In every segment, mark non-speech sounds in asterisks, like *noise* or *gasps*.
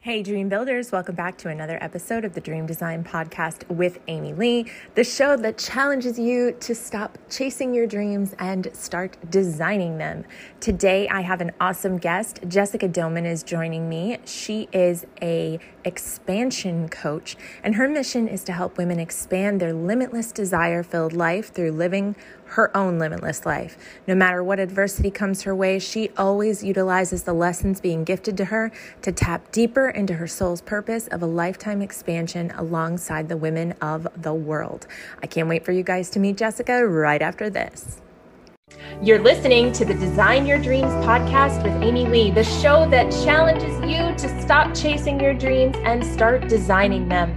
Hey, Dream Builders, welcome back to another episode of the Dream Design Podcast with Amy Lee, the show that challenges you to stop chasing your dreams and start designing them. Today, I have an awesome guest. Jessica Doman is joining me. She is a expansion coach, and her mission is to help women expand their limitless desire filled life through living her own limitless life. No matter what adversity comes her way, she always utilizes the lessons being gifted to her to tap deeper into her soul's purpose of a lifetime expansion alongside the women of the world. I can't wait for you guys to meet Jessica right after this. You're listening to the Design Your Dreams podcast with Amy Lee, the show that challenges you to stop chasing your dreams and start designing them.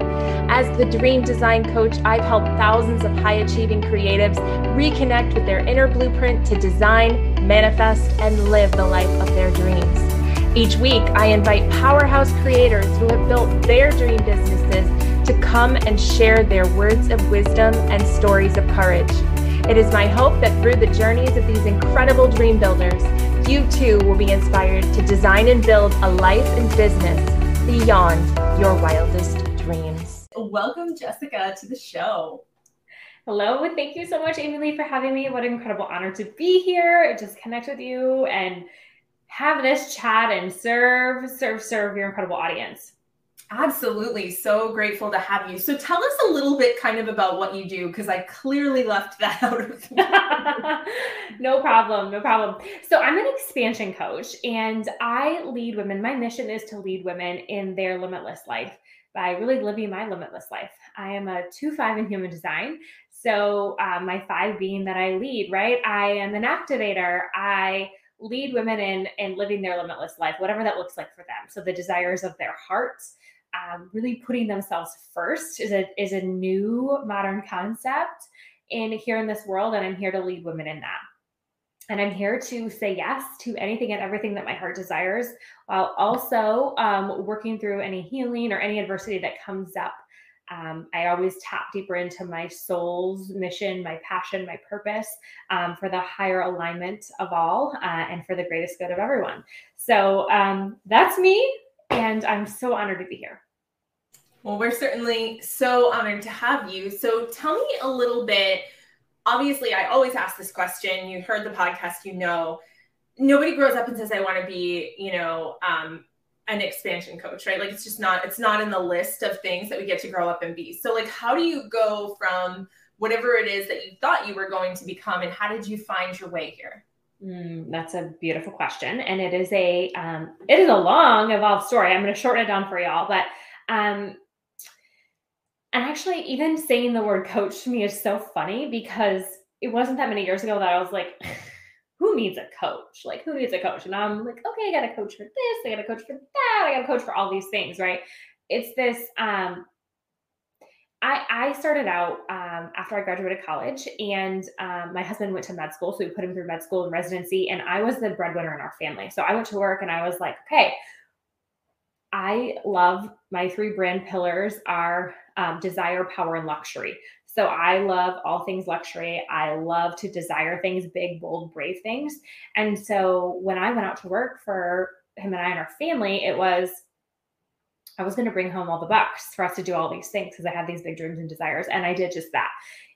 As the dream design coach, I've helped thousands of high achieving creatives reconnect with their inner blueprint to design, manifest, and live the life of their dreams. Each week, I invite powerhouse creators who have built their dream businesses to come and share their words of wisdom and stories of courage. It is my hope that through the journeys of these incredible dream builders, you too will be inspired to design and build a life and business beyond your wildest dreams. Welcome, Jessica, to the show. Hello, and thank you so much, Amy Lee, for having me. What an incredible honor to be here, and just connect with you and have this chat and serve, serve, serve your incredible audience. Absolutely. So grateful to have you. So tell us a little bit kind of about what you do because I clearly left that *laughs* out of *laughs* No problem. No problem. So I'm an expansion coach and I lead women. My mission is to lead women in their limitless life by really living my limitless life. I am a 2 5 in human design. So uh, my five being that I lead, right? I am an activator. I lead women in in living their limitless life, whatever that looks like for them. So the desires of their hearts, um, really putting themselves first is a is a new modern concept in here in this world, and I'm here to lead women in that. And I'm here to say yes to anything and everything that my heart desires, while also um, working through any healing or any adversity that comes up. Um, I always tap deeper into my soul's mission, my passion, my purpose um, for the higher alignment of all uh, and for the greatest good of everyone. So um, that's me and I'm so honored to be here. Well, we're certainly so honored to have you. So tell me a little bit. Obviously, I always ask this question. You heard the podcast, you know. Nobody grows up and says, I want to be, you know, um, an expansion coach, right? Like it's just not, it's not in the list of things that we get to grow up and be. So, like, how do you go from whatever it is that you thought you were going to become and how did you find your way here? Mm, that's a beautiful question, and it is a um, it is a long, evolved story. I'm going to shorten it down for y'all, but um, and actually, even saying the word coach to me is so funny because it wasn't that many years ago that I was like, *sighs* "Who needs a coach? Like, who needs a coach?" And I'm like, "Okay, I got a coach for this. I got a coach for that. I got a coach for all these things." Right? It's this um, I, I started out um, after I graduated college, and um, my husband went to med school. So we put him through med school and residency, and I was the breadwinner in our family. So I went to work and I was like, okay, I love my three brand pillars are um, desire, power, and luxury. So I love all things luxury. I love to desire things, big, bold, brave things. And so when I went out to work for him and I and our family, it was I was going to bring home all the bucks for us to do all these things because I had these big dreams and desires. And I did just that.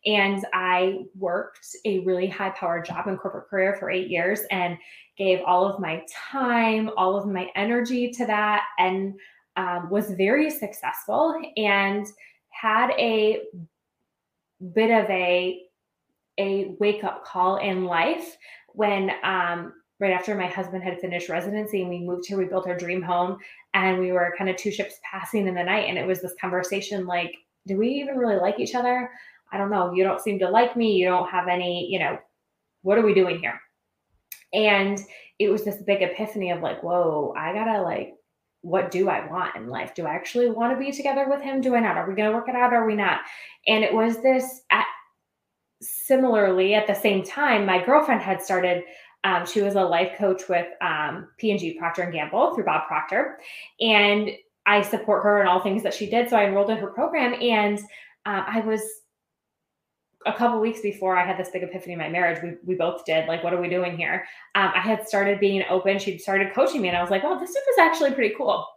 And I worked a really high powered job in corporate career for eight years and gave all of my time, all of my energy to that, and um, was very successful and had a bit of a a wake up call in life when um, right after my husband had finished residency and we moved here, we built our dream home and we were kind of two ships passing in the night. And it was this conversation like, do we even really like each other? I don't know. You don't seem to like me. You don't have any, you know, what are we doing here? And it was this big epiphany of like, whoa, I gotta like, what do I want in life? Do I actually want to be together with him? Do I not? Are we to work it out? Are we not? And it was this at, similarly at the same time, my girlfriend had started um, she was a life coach with um, P&G Procter and Gamble through Bob Proctor, and I support her in all things that she did. So I enrolled in her program, and uh, I was a couple weeks before I had this big epiphany in my marriage. We we both did. Like, what are we doing here? Um, I had started being open. She'd started coaching me, and I was like, "Oh, this stuff is actually pretty cool."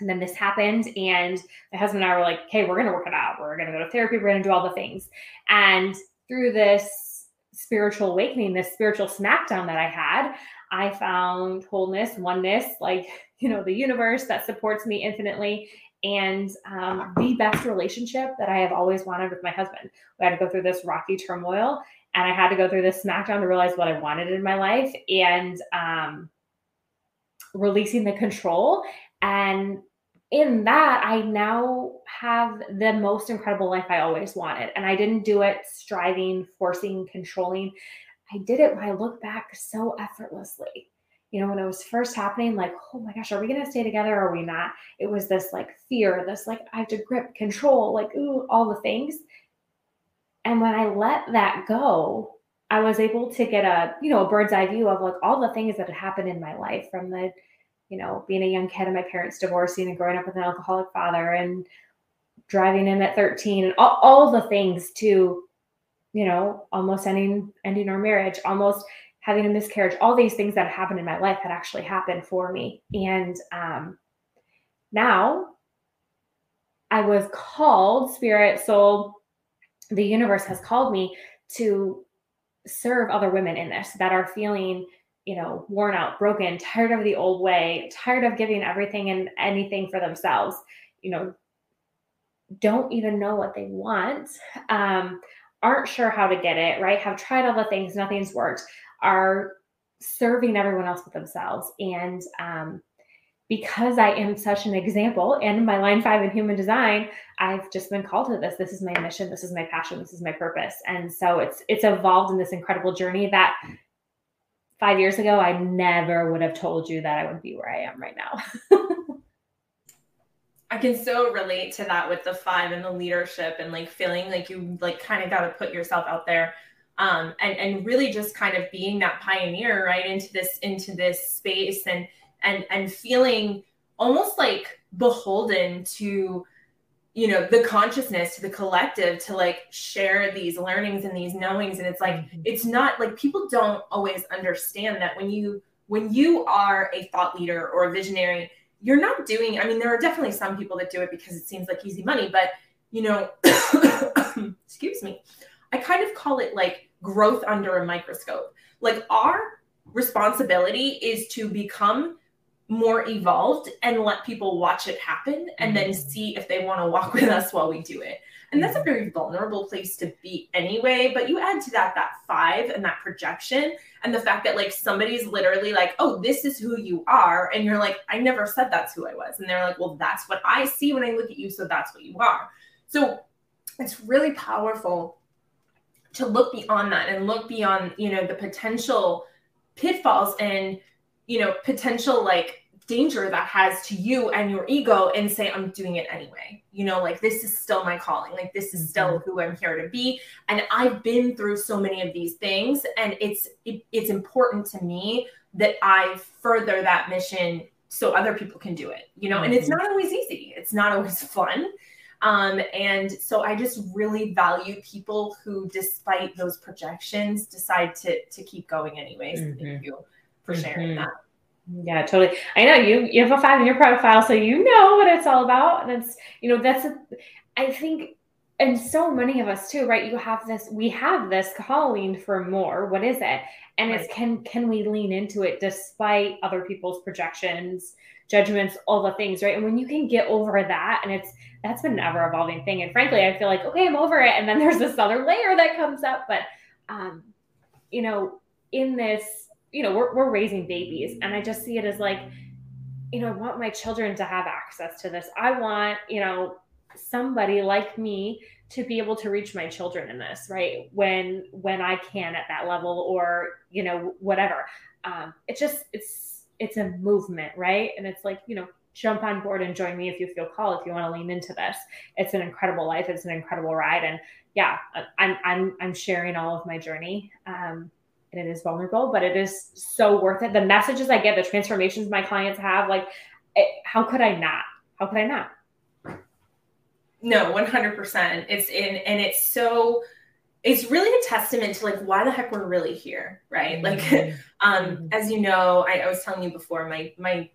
And then this happened, and my husband and I were like, "Okay, we're gonna work it out. We're gonna go to therapy. We're gonna do all the things." And through this spiritual awakening, this spiritual smackdown that I had, I found wholeness, oneness, like *laughs* you know, the universe that supports me infinitely, and um, the best relationship that I have always wanted with my husband. We had to go through this rocky turmoil, and I had to go through this smackdown to realize what I wanted in my life, and um, releasing the control and in that, I now have the most incredible life I always wanted. And I didn't do it striving, forcing, controlling. I did it when I look back so effortlessly. You know, when it was first happening, like, oh my gosh, are we going to stay together or are we not? It was this like fear, this like, I have to grip, control, like, ooh, all the things. And when I let that go, I was able to get a, you know, a bird's eye view of like all the things that had happened in my life from the you know, being a young kid and my parents divorcing and growing up with an alcoholic father and driving in at 13 and all, all the things to, you know, almost ending ending our marriage, almost having a miscarriage, all these things that happened in my life had actually happened for me. And um, now I was called, spirit, soul, the universe has called me to serve other women in this that are feeling you know, worn out, broken, tired of the old way, tired of giving everything and anything for themselves, you know, don't even know what they want, um, aren't sure how to get it, right? Have tried all the things, nothing's worked, are serving everyone else with themselves. And um, because I am such an example and my line five in human design, I've just been called to this. This is my mission. This is my passion. This is my purpose. And so it's it's evolved in this incredible journey that five years ago, I never would have told you that I would be where I am right now. *laughs* I can so relate to that with the five and the leadership and like feeling like you like kind of got to put yourself out there um, and and really just kind of being that pioneer right into this into this space and and and feeling almost like beholden to you know the consciousness to the collective to like share these learnings and these knowings and it's like mm-hmm. it's not like people don't always understand that when you when you are a thought leader or a visionary you're not doing i mean there are definitely some people that do it because it seems like easy money but you know *coughs* excuse me i kind of call it like growth under a microscope like our responsibility is to become more evolved and let people watch it happen and then mm-hmm. see if they want to walk *laughs* with us while we do it. And that's a mm-hmm. very vulnerable place to be anyway. But you add to that that five and that projection and the fact that like somebody's literally like, oh, this is who you are. And you're like, I never said that's who I was. And they're like, well, that's what I see when I look at you. So that's what you are. So it's really powerful to look beyond that and look beyond, you know, the potential pitfalls and, you know, potential like danger that has to you and your ego and say i'm doing it anyway you know like this is still my calling like this is still mm-hmm. who i'm here to be and i've been through so many of these things and it's it, it's important to me that i further that mission so other people can do it you know and it's mm-hmm. not always easy it's not always *laughs* fun um, and so I just really value people who, despite those projections, decide to to keep going anyways. Mm-hmm. Thank you for sharing mm-hmm. that. Yeah, totally. I know you you have a five in your profile, so you know what it's all about. And it's, you know, that's a, I think and so many of us too, right? You have this, we have this calling for more. What is it? And right. it's can can we lean into it despite other people's projections, judgments, all the things, right? And when you can get over that, and it's that's been an ever evolving thing. And frankly, I feel like, okay, I'm over it. And then there's this other layer that comes up. But um, you know, in this you know, we're, we're raising babies. And I just see it as like, you know, I want my children to have access to this. I want, you know, somebody like me to be able to reach my children in this, right? When when I can at that level or, you know, whatever. Um, it's just it's it's a movement, right? And it's like, you know, jump on board and join me if you feel called, if you want to lean into this. It's an incredible life. It's an incredible ride. And yeah, I'm I'm I'm sharing all of my journey. Um, and it is vulnerable, but it is so worth it. The messages I get, the transformations my clients have, like, it, how could I not? How could I not? No, 100%. It's in, and it's so, it's really a testament to like why the heck we're really here, right? Mm-hmm. Like, *laughs* um, mm-hmm. as you know, I, I was telling you before, my, my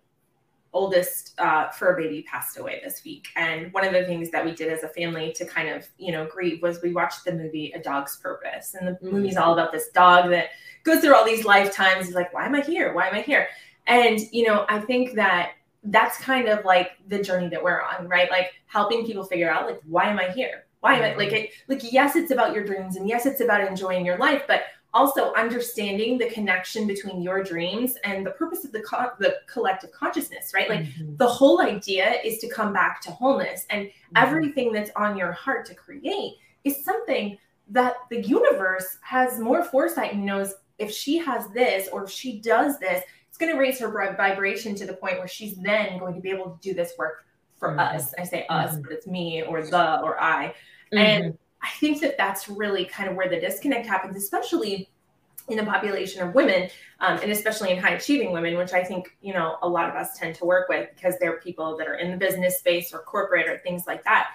oldest uh, fur baby passed away this week. And one of the things that we did as a family to kind of, you know, grieve was we watched the movie A Dog's Purpose. And the mm-hmm. movie's all about this dog that goes through all these lifetimes. He's like, why am I here? Why am I here? And, you know, I think that that's kind of like the journey that we're on, right? Like helping people figure out, like, why am I here? Why am I like it? Like, yes, it's about your dreams and yes, it's about enjoying your life, but also understanding the connection between your dreams and the purpose of the co- the collective consciousness right like mm-hmm. the whole idea is to come back to wholeness and mm-hmm. everything that's on your heart to create is something that the universe has more foresight and knows if she has this or if she does this it's going to raise her vibration to the point where she's then going to be able to do this work for mm-hmm. us i say us mm-hmm. but it's me or the or i and mm-hmm. I think that that's really kind of where the disconnect happens, especially in a population of women, um, and especially in high achieving women, which I think you know a lot of us tend to work with because they're people that are in the business space or corporate or things like that.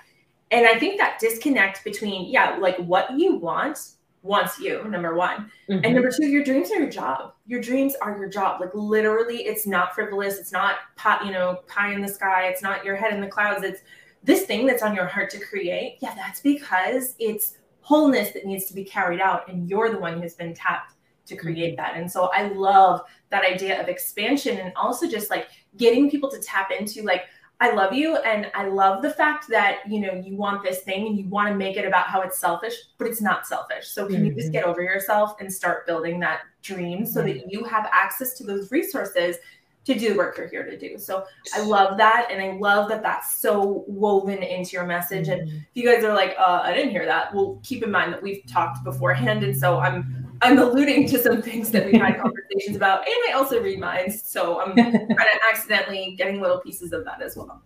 And I think that disconnect between yeah, like what you want wants you number one. Mm-hmm. and number two your dreams are your job. Your dreams are your job. Like literally it's not frivolous. It's not pot you know pie in the sky. It's not your head in the clouds. It's this thing that's on your heart to create, yeah, that's because it's wholeness that needs to be carried out. And you're the one who's been tapped to create that. And so I love that idea of expansion and also just like getting people to tap into like, I love you and I love the fact that you know you want this thing and you want to make it about how it's selfish, but it's not selfish. So can mm-hmm. you just mm-hmm. get over yourself and start building that dream so that mm-hmm. you have access to those resources to do the work you're here to do. So I love that. And I love that that's so woven into your message. And mm-hmm. if you guys are like, uh, I didn't hear that, well, keep in mind that we've talked beforehand. And so I'm, I'm alluding to some things that we've had *laughs* conversations about. And I also read minds. So I'm *laughs* kind of accidentally getting little pieces of that as well.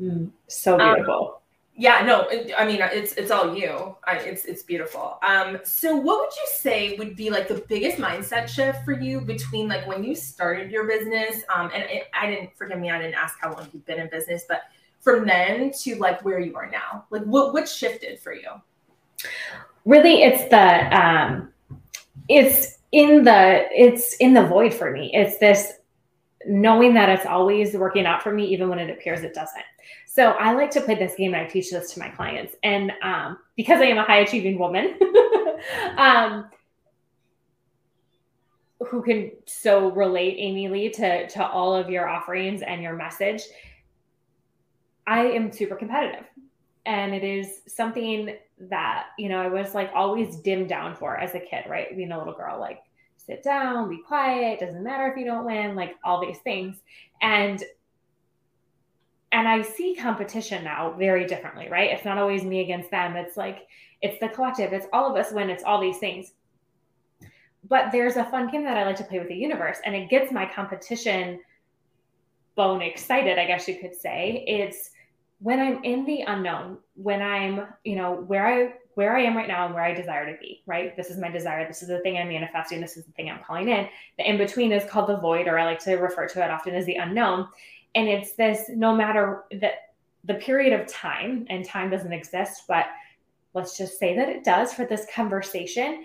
Mm, so beautiful. Um, yeah no i mean it's it's all you. I, it's it's beautiful. Um so what would you say would be like the biggest mindset shift for you between like when you started your business um and i didn't forgive me i didn't ask how long you've been in business but from then to like where you are now like what what shifted for you? Really it's the um it's in the it's in the void for me. It's this knowing that it's always working out for me even when it appears it doesn't so I like to play this game and I teach this to my clients. And um, because I am a high achieving woman, *laughs* um, who can so relate, Amy Lee, to, to all of your offerings and your message, I am super competitive. And it is something that, you know, I was like always dimmed down for as a kid, right? Being a little girl, like sit down, be quiet, doesn't matter if you don't win, like all these things. And and I see competition now very differently, right? It's not always me against them. It's like it's the collective. It's all of us when it's all these things. But there's a fun game that I like to play with the universe, and it gets my competition bone excited, I guess you could say. It's when I'm in the unknown, when I'm, you know, where I where I am right now and where I desire to be, right? This is my desire. This is the thing I'm manifesting. This is the thing I'm calling in. The in between is called the void, or I like to refer to it often as the unknown and it's this no matter that the period of time and time doesn't exist but let's just say that it does for this conversation.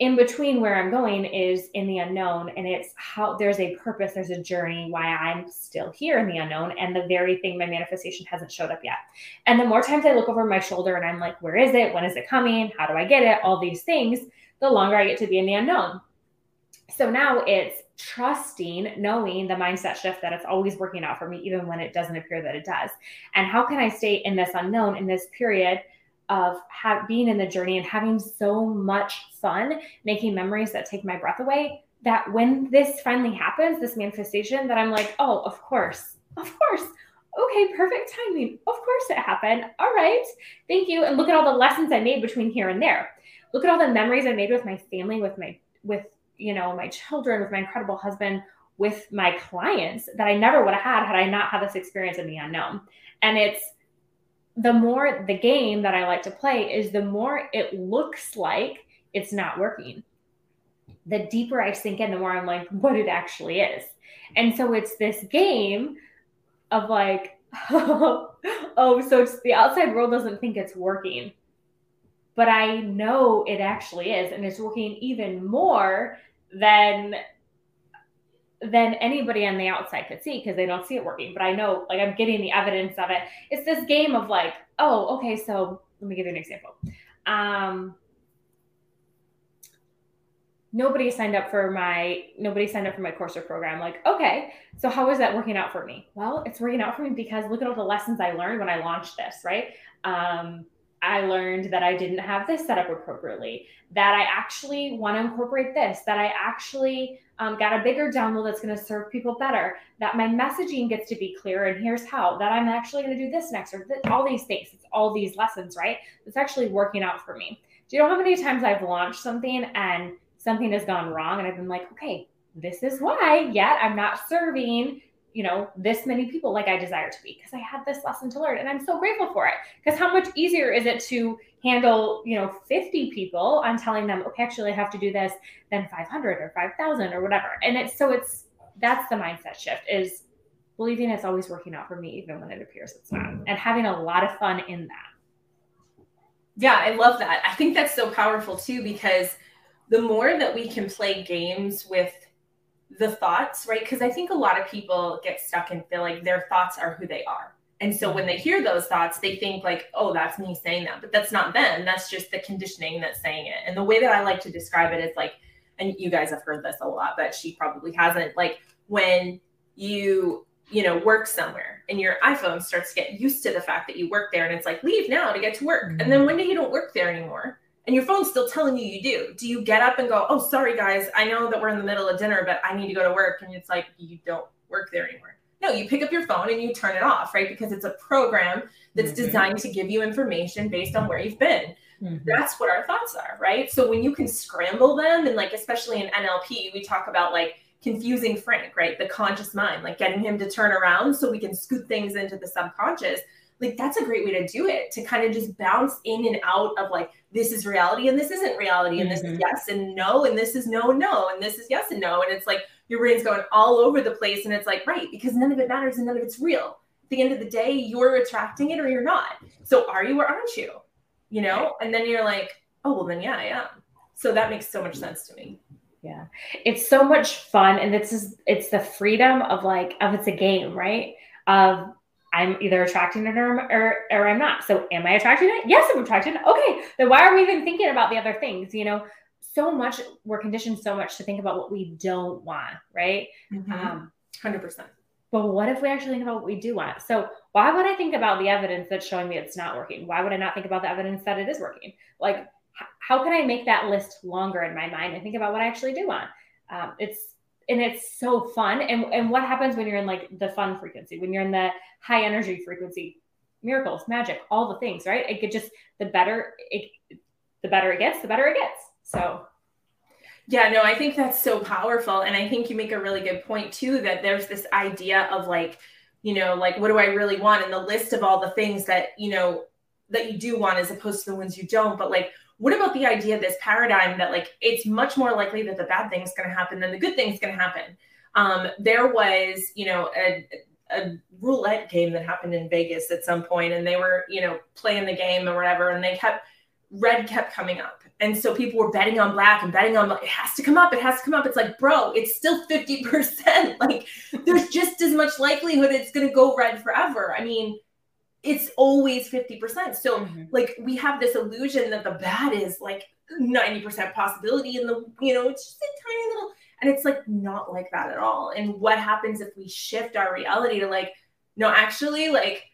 In between where i'm going is in the unknown and it's how there's a purpose there's a journey why i'm still here in the unknown and the very thing my manifestation hasn't showed up yet. And the more times i look over my shoulder and i'm like where is it? When is it coming? How do i get it? All these things the longer i get to be in the unknown. So now it's trusting, knowing the mindset shift that it's always working out for me, even when it doesn't appear that it does. And how can I stay in this unknown in this period of being in the journey and having so much fun, making memories that take my breath away? That when this finally happens, this manifestation, that I'm like, oh, of course, of course. Okay, perfect timing. Of course it happened. All right. Thank you. And look at all the lessons I made between here and there. Look at all the memories I made with my family, with my with you know, my children, with my incredible husband, with my clients that I never would have had had I not had this experience in the unknown. And it's the more the game that I like to play is the more it looks like it's not working. The deeper I sink in, the more I'm like, what it actually is. And so it's this game of like, *laughs* oh, so it's the outside world doesn't think it's working. But I know it actually is, and it's working even more then than anybody on the outside could see because they don't see it working. But I know, like, I'm getting the evidence of it. It's this game of like, oh, okay, so let me give you an example. Um, nobody signed up for my nobody signed up for my course or program like okay so how is that working out for me well it's working out for me because look at all the lessons i learned when i launched this right um, i learned that i didn't have this set up appropriately that i actually want to incorporate this that i actually um, got a bigger download that's going to serve people better that my messaging gets to be clear and here's how that i'm actually going to do this next or th- all these things it's all these lessons right? It's actually working out for me. Do you know how many times i've launched something and something has gone wrong and I've been like, okay, this is why yet I'm not serving, you know, this many people like I desire to be because I had this lesson to learn and I'm so grateful for it. Because how much easier is it to handle, you know, 50 people on telling them, okay, actually I have to do this than 500 or 5,000 or whatever. And it's so it's that's the mindset shift is believing it's always working out for me even when it appears it's not mm. and having a lot of fun in that. Yeah, I love that. I think that's so powerful too because the more that we can play games with the thoughts, right? Because I think a lot of people get stuck and feel like their thoughts are who they are. And so when they hear those thoughts, they think like, oh, that's me saying that. But that's not them. That's just the conditioning that's saying it. And the way that I like to describe it is like, and you guys have heard this a lot, but she probably hasn't. Like when you, you know, work somewhere and your iPhone starts to get used to the fact that you work there and it's like, leave now to get to work. Mm-hmm. And then one day you don't work there anymore and your phone's still telling you you do. Do you get up and go, oh, sorry, guys, I know that we're in the middle of dinner, but I need to go to work? And it's like, you don't work there anymore. No, you pick up your phone and you turn it off, right? Because it's a program that's mm-hmm. designed to give you information based on where you've been. Mm-hmm. That's what our thoughts are, right? So when you can scramble them, and like, especially in NLP, we talk about like, confusing Frank, right? The conscious mind, like getting him to turn around so we can scoot things into the subconscious like that's a great way to do it to kind of just bounce in and out of like this is reality and this isn't reality and mm-hmm. this is mm-hmm. yes and no and this is no and no and this is yes and no. And it's like your brain's going all over the place and it's like right because none of it matters and none of it's real. At the end of the day you're attracting it or you're not. So are you or aren't you? You know? And then you're like oh well then yeah i am. So that makes so much sense to me. Yeah. It's so much fun and this is it's the freedom of like of it's a game right? Of I'm either attracting it or, or, or I'm not. So am I attracting it? Yes, I'm attracting it. Okay, then why are we even thinking about the other things? You know, so much we're conditioned so much to think about what we don't want, right? Mm-hmm. Um, 100%. But what if we actually think about what we do want? So why would I think about the evidence that's showing me it's not working? Why would I not think about the evidence that it is working? Like, how can I make that list longer in my mind and think about what I actually do want? Um, it's and it's so fun. And and what happens when you're in like the fun frequency, when you're in the high energy frequency, miracles, magic, all the things, right? It could just the better it the better it gets, the better it gets. So yeah, no, I think that's so powerful. And I think you make a really good point too that there's this idea of like, you know, like what do I really want? And the list of all the things that, you know, that you do want as opposed to the ones you don't. But like what about the idea of this paradigm that like it's much more likely that the bad thing is going to happen than the good thing is going to happen? Um, there was, you know, a, a roulette game that happened in Vegas at some point, and they were, you know, playing the game or whatever, and they kept red kept coming up. And so people were betting on black and betting on it has to come up, it has to come up. It's like, bro, it's still 50%. *laughs* Like there's just as much likelihood it's gonna go red forever. I mean, it's always 50%. So mm-hmm. like we have this illusion that the bad is like 90% possibility and the you know it's just a tiny little and it's like not like that at all. And what happens if we shift our reality to like no actually like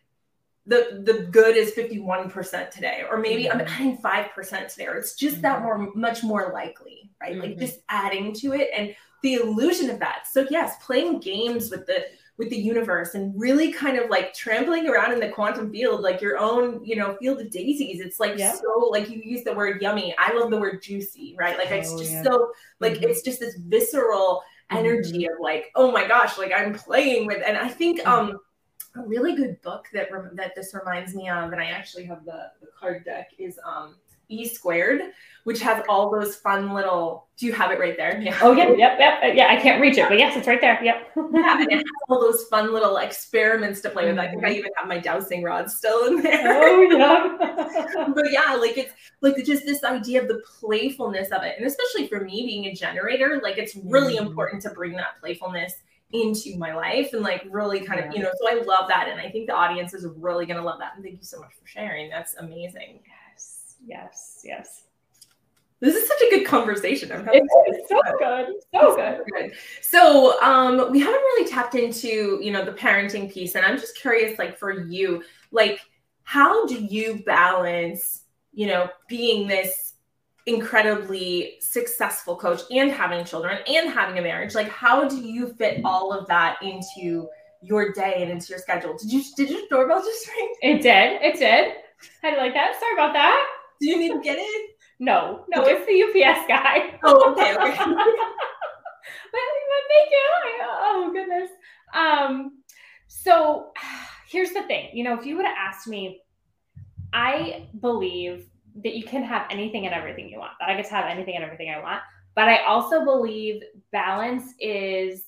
the the good is 51% today or maybe mm-hmm. I'm adding 5% today or it's just mm-hmm. that more much more likely, right? Like mm-hmm. just adding to it and the illusion of that. So yes, playing games with the with the universe and really kind of like trampling around in the quantum field like your own you know field of daisies it's like yep. so like you use the word yummy i love the word juicy right like oh, it's just yeah. so like mm-hmm. it's just this visceral energy mm-hmm. of like oh my gosh like i'm playing with and i think mm-hmm. um a really good book that that this reminds me of and i actually have the the card deck is um E squared, which has all those fun little. Do you have it right there? Yeah. Oh yeah, yep, yep, uh, yeah. I can't reach it, but yes, it's right there. Yep. yeah, and it has all those fun little experiments to play with. I think I mm-hmm. even have my dowsing rod still in there. Oh yeah. *laughs* but yeah, like it's like just this idea of the playfulness of it, and especially for me being a generator, like it's really mm-hmm. important to bring that playfulness into my life and like really kind of, you know, so I love that. And I think the audience is really going to love that. And thank you so much for sharing. That's amazing. Yes, yes, yes. This is such a good conversation. I'm it's so good. So good. good. So um we haven't really tapped into, you know, the parenting piece. And I'm just curious, like for you, like how do you balance, you know, being this incredibly successful coach and having children and having a marriage like how do you fit all of that into your day and into your schedule did you did your doorbell just *laughs* ring it did it did how do you like that sorry about that do you need to get it no no it's the UPS guy. Oh okay okay. *laughs* But, but thank you oh goodness. Um so *sighs* here's the thing. You know if you would have asked me i believe that you can have anything and everything you want, that I get to have anything and everything I want. But I also believe balance is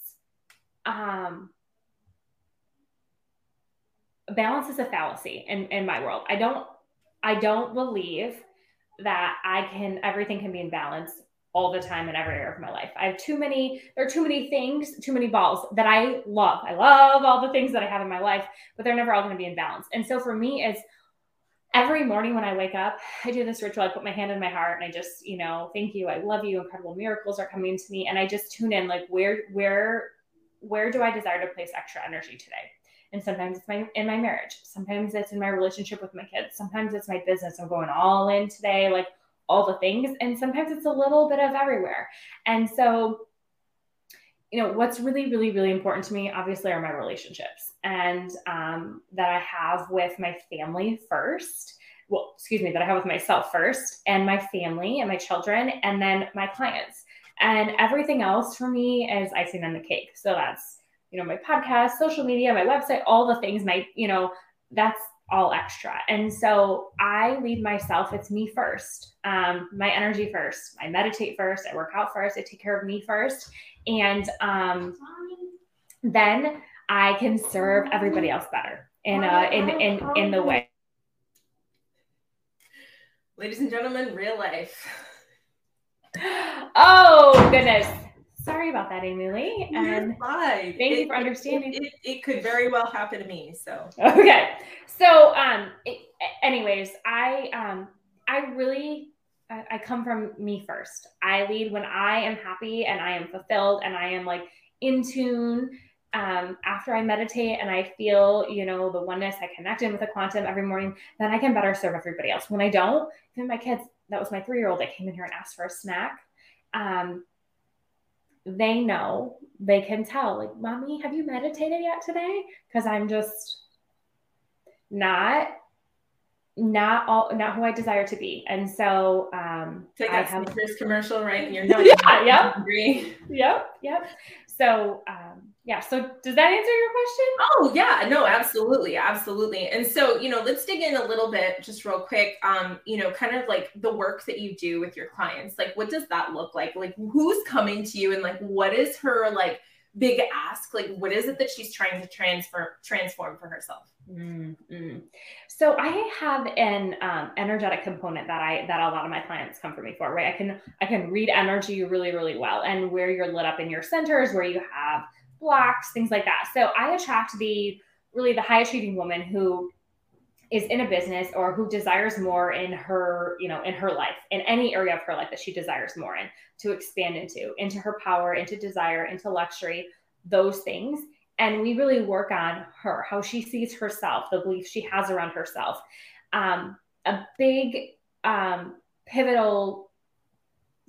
um balance is a fallacy in, in my world. I don't I don't believe that I can everything can be in balance all the time in every area of my life. I have too many, there are too many things, too many balls that I love. I love all the things that I have in my life, but they're never all going to be in balance. And so for me, it's every morning when I wake up, I do this ritual. I put my hand in my heart and I just, you know, thank you. I love you. Incredible miracles are coming to me. And I just tune in like where, where, where do I desire to place extra energy today? And sometimes it's my in my marriage. Sometimes it's in my relationship with my kids. Sometimes it's my business. I'm going all in today, like all the things. And sometimes it's a little bit of everywhere. And so you know what's really really really important to me obviously are my relationships and um, that i have with my family first well excuse me that i have with myself first and my family and my children and then my clients and everything else for me is icing on the cake so that's you know my podcast social media my website all the things my you know that's all extra and so i lead myself it's me first um, my energy first i meditate first i work out first i take care of me first and um, then I can serve everybody else better in uh, in in in the way. Ladies and gentlemen, real life. *gasps* Oh goodness. Sorry about that, Amy Lee. And thank it, you for understanding. It, it, it, could very well happen to me. So okay. So um anyways, I um I really I, I come from me first. I lead when I am happy and I am fulfilled and I am like in tune. Um, after I meditate and I feel, you know, the oneness, I connect in with the quantum every morning, then I can better serve everybody else. When I don't, even my kids, that was my three year old that came in here and asked for a snack. Um, they know, they can tell, like, mommy, have you meditated yet today? Because I'm just not not all not who I desire to be. And so um Take I have commercial, right? And you're *laughs* not yeah, yep. yep, yep. So um yeah, so does that answer your question? Oh yeah, no, absolutely, absolutely. And so, you know, let's dig in a little bit just real quick. Um, you know, kind of like the work that you do with your clients. Like what does that look like? Like who's coming to you and like what is her like big ask? Like what is it that she's trying to transfer transform for herself? Mm-hmm. So I have an um, energetic component that I that a lot of my clients come for me for, right? I can I can read energy really really well, and where you're lit up in your centers, where you have blocks, things like that. So I attract the really the high achieving woman who is in a business or who desires more in her you know in her life in any area of her life that she desires more in to expand into into her power into desire into luxury those things. And we really work on her how she sees herself the beliefs she has around herself. Um, a big um, pivotal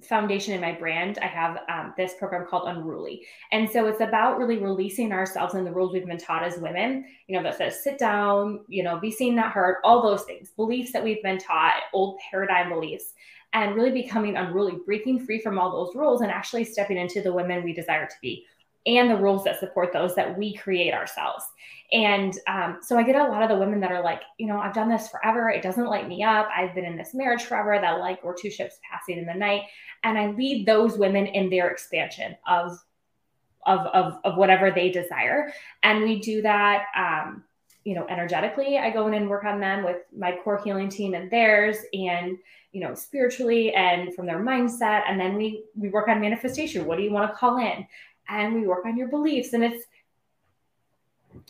foundation in my brand i have um, this program called unruly. And so it's about really releasing ourselves and the rules we've been taught as women you know that says sit down you know be seen not heard all those things beliefs that we've been taught old paradigm beliefs and really becoming unruly breaking free from all those rules and actually stepping into the women we desire to be and the rules that support those that we create ourselves. And um, so I get a lot of the women that are like, you know, I've done this forever. It doesn't light me up. I've been in this marriage forever that like we're two ships passing in the night. And I lead those women in their expansion of of of, of whatever they desire. And we do that um, you know, energetically. I go in and work on them with my core healing team and theirs and you know spiritually and from their mindset and then we we work on manifestation what do you want to call in and we work on your beliefs and it's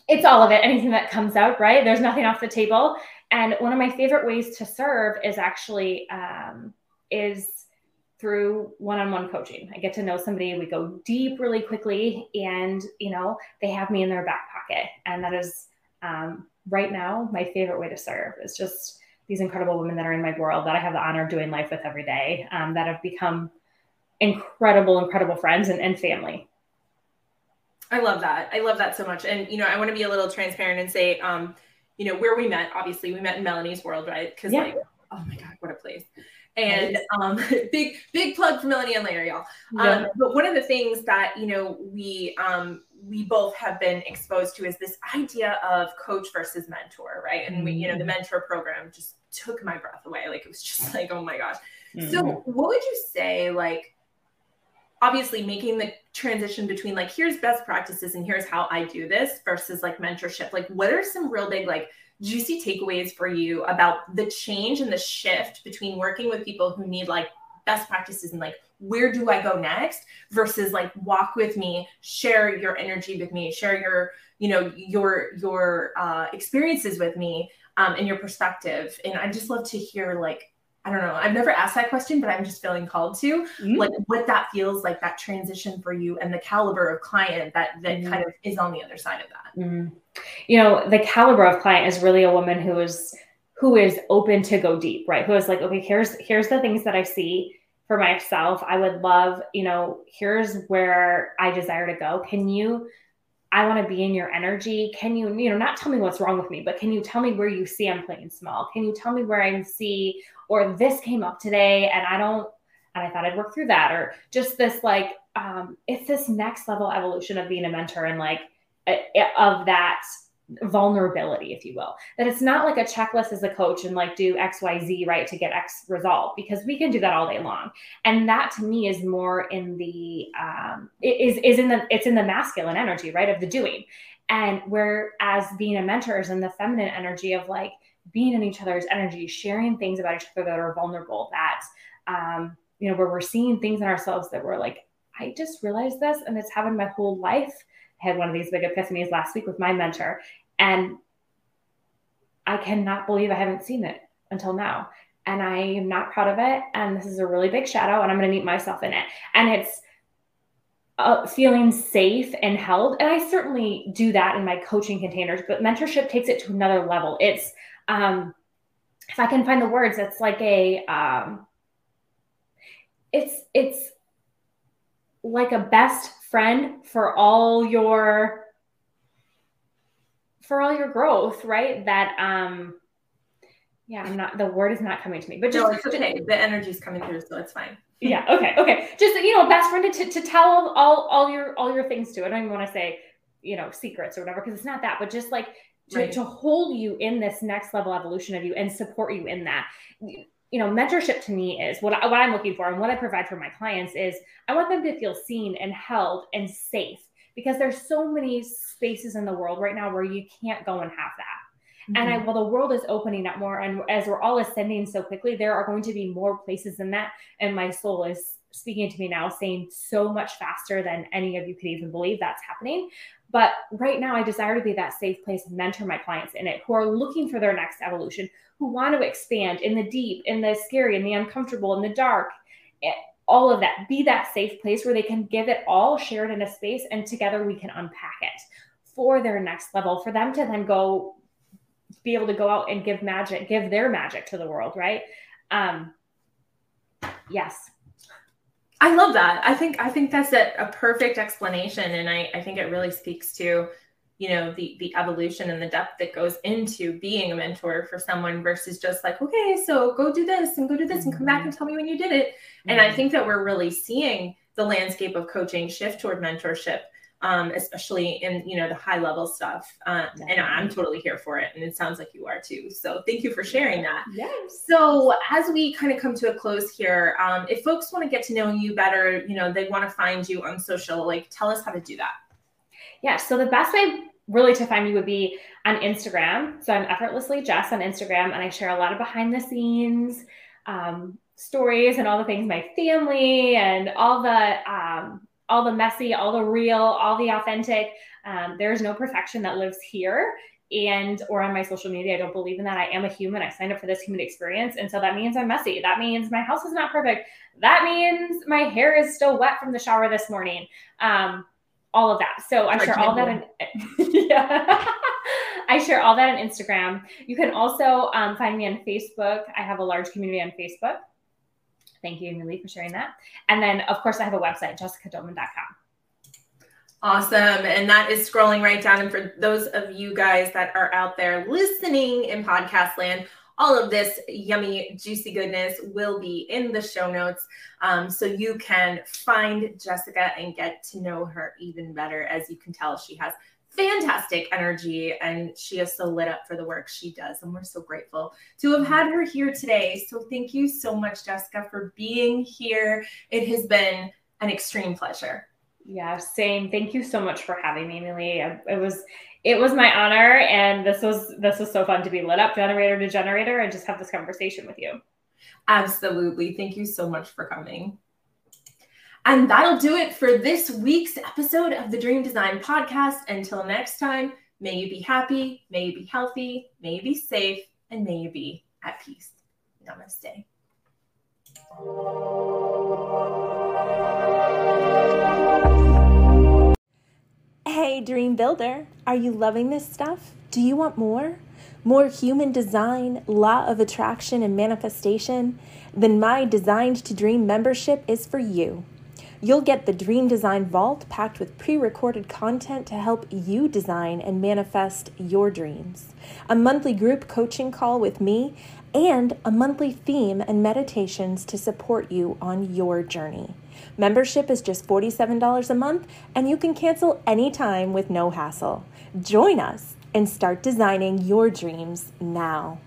it's all of it anything that comes out right? There's nothing off the table. And one of my favorite ways to serve is actually um, is through one-on-one coaching. I get to know somebody we go deep really quickly and you know they have me in their back pocket. And that is um, right now my favorite way to serve is just these incredible women that are in my world that i have the honor of doing life with every day um, that have become incredible incredible friends and, and family I love that. I love that so much. And you know, I want to be a little transparent and say, um, you know, where we met. Obviously, we met in Melanie's world, right? Because yeah. like, oh my god, what a place! And um, *laughs* big big plug for Melanie and Larry, y'all. Um. But one of the things that you know we um, we both have been exposed to is this idea of coach versus mentor, right? And we, you know, the mm-hmm. mentor program just took my breath away. Like it was just *laughs* like, oh my gosh. Mm-hmm. So, what would you say, like? Obviously making the transition between like here's best practices and here's how I do this versus like mentorship. Like what are some real big like juicy takeaways for you about the change and the shift between working with people who need like best practices and like where do I go next versus like walk with me, share your energy with me, share your you know your your uh, experiences with me um, and your perspective. And I just love to hear like I don't know. I've never asked that question, but I'm just feeling called to mm-hmm. like what that feels like that transition for you and the caliber of client that that mm-hmm. kind of is on the other side of that. Mm-hmm. You know, the caliber of client is really a woman who is who is open to go deep, right? Who is like, okay, here's here's the things that I see for myself. I would love, you know, here's where I desire to go. Can you I want to be in your energy. Can you, you know, not tell me what's wrong with me, but can you tell me where you see I'm playing small? Can you tell me where I see, or this came up today and I don't, and I thought I'd work through that, or just this like, um, it's this next level evolution of being a mentor and like of that vulnerability, if you will. That it's not like a checklist as a coach and like do X, Y, Z, right, to get X result, because we can do that all day long. And that to me is more in the um is is in the it's in the masculine energy, right, of the doing. And whereas being a mentor is in the feminine energy of like being in each other's energy, sharing things about each other that are vulnerable, that um, you know, where we're seeing things in ourselves that we're like, I just realized this and it's happened my whole life I had one of these big epiphanies last week with my mentor, and I cannot believe I haven't seen it until now. And I am not proud of it. And this is a really big shadow, and I'm going to meet myself in it. And it's uh, feeling safe and held. And I certainly do that in my coaching containers, but mentorship takes it to another level. It's, um, if I can find the words, it's like a, um, it's, it's like a best friend for all your for all your growth, right? That um yeah, I'm not the word is not coming to me, but just no, it's okay. The energy's coming through, so it's fine. Yeah, okay, okay. Just you know, best friend to, to tell all all your all your things to. I don't even want to say, you know, secrets or whatever, because it's not that, but just like to, right. to hold you in this next level evolution of you and support you in that you know, mentorship to me is what, I, what I'm looking for and what I provide for my clients is I want them to feel seen and held and safe because there's so many spaces in the world right now where you can't go and have that. Mm-hmm. And I, mm-hmm. while the world is opening up more and as we're all ascending so quickly, there are going to be more places than that. And my soul is speaking to me now, saying so much faster than any of you could even believe that's happening. But right now, I desire to be that safe place mentor my clients in it who are looking for their next evolution, who want to expand in the deep, in the scary, in the uncomfortable, in the dark, eh, all of that. Be that safe place where they can give it all, share it in a space, and together we can unpack it for their next level, for them to then go be able to go out and give magic, give their magic to the world, right? Um, yes. I love that. I think I think that's a, a perfect explanation, and I, I think it really speaks to you know the the evolution and the depth that goes into being a mentor for someone versus just like okay so go do this and go do this and come back and tell me when you did it mm-hmm. and i mm-hmm. think that we're really seeing the landscape of coaching shift toward mentorship um, especially in you know the high level stuff. Uh, and i'm totally here for it and it sounds like you are too. So thank you for sharing that. Yes. So as we kind of come to a close here um, if folks want to get to know you better you know they want to find you on social like tell us how to do that. Yeah. So the best way really to find me would be on Instagram. So I'm effortlessly Jess on Instagram, and I share a lot of behind the scenes um, stories and all the things my family and all the um, all the messy, all the real, all the authentic. Um, there's no perfection that lives here and or on my social media. I don't believe in that. I am a human. I signed up for this human experience. And so that means i'm messy. That means my house is not perfect. That means my hair is still wet from the shower this morning. Um, all of that. So i share all that in *laughs* yeah. *laughs* I share all that on instagram. You can also um, find me on facebook. I have a large community on facebook thank you Amy Lee for sharing that and then of course i have a website jessicadoman.com Awesome. And that is scrolling right down. And for those of you guys that are out there listening in podcast land, all of this yummy, juicy goodness will be in the show notes. Um, so you can find Jessica and get to know her even better. As you can tell, she has fantastic energy and she is so lit up for the work she does. And we're so grateful to have mm-hmm. had her here today. So thank you so much, Jessica, for being here. It has been an extreme pleasure. Yeah, same. Thank you so much for having me, Millie. It was it was my honor, and this was this was so fun to be lit up generator to generator and just have this conversation with you. Absolutely. Thank you so much for coming. And that'll do it for this week's episode of the Dream Design Podcast. Until next time, may you be happy, may you be healthy, may you be safe, and may you be at peace. Namaste. Hey, Dream Builder, are you loving this stuff? Do you want more? More human design, law of attraction, and manifestation? Then my Designed to Dream membership is for you. You'll get the Dream Design Vault packed with pre recorded content to help you design and manifest your dreams, a monthly group coaching call with me, and a monthly theme and meditations to support you on your journey. Membership is just $47 a month, and you can cancel anytime with no hassle. Join us and start designing your dreams now.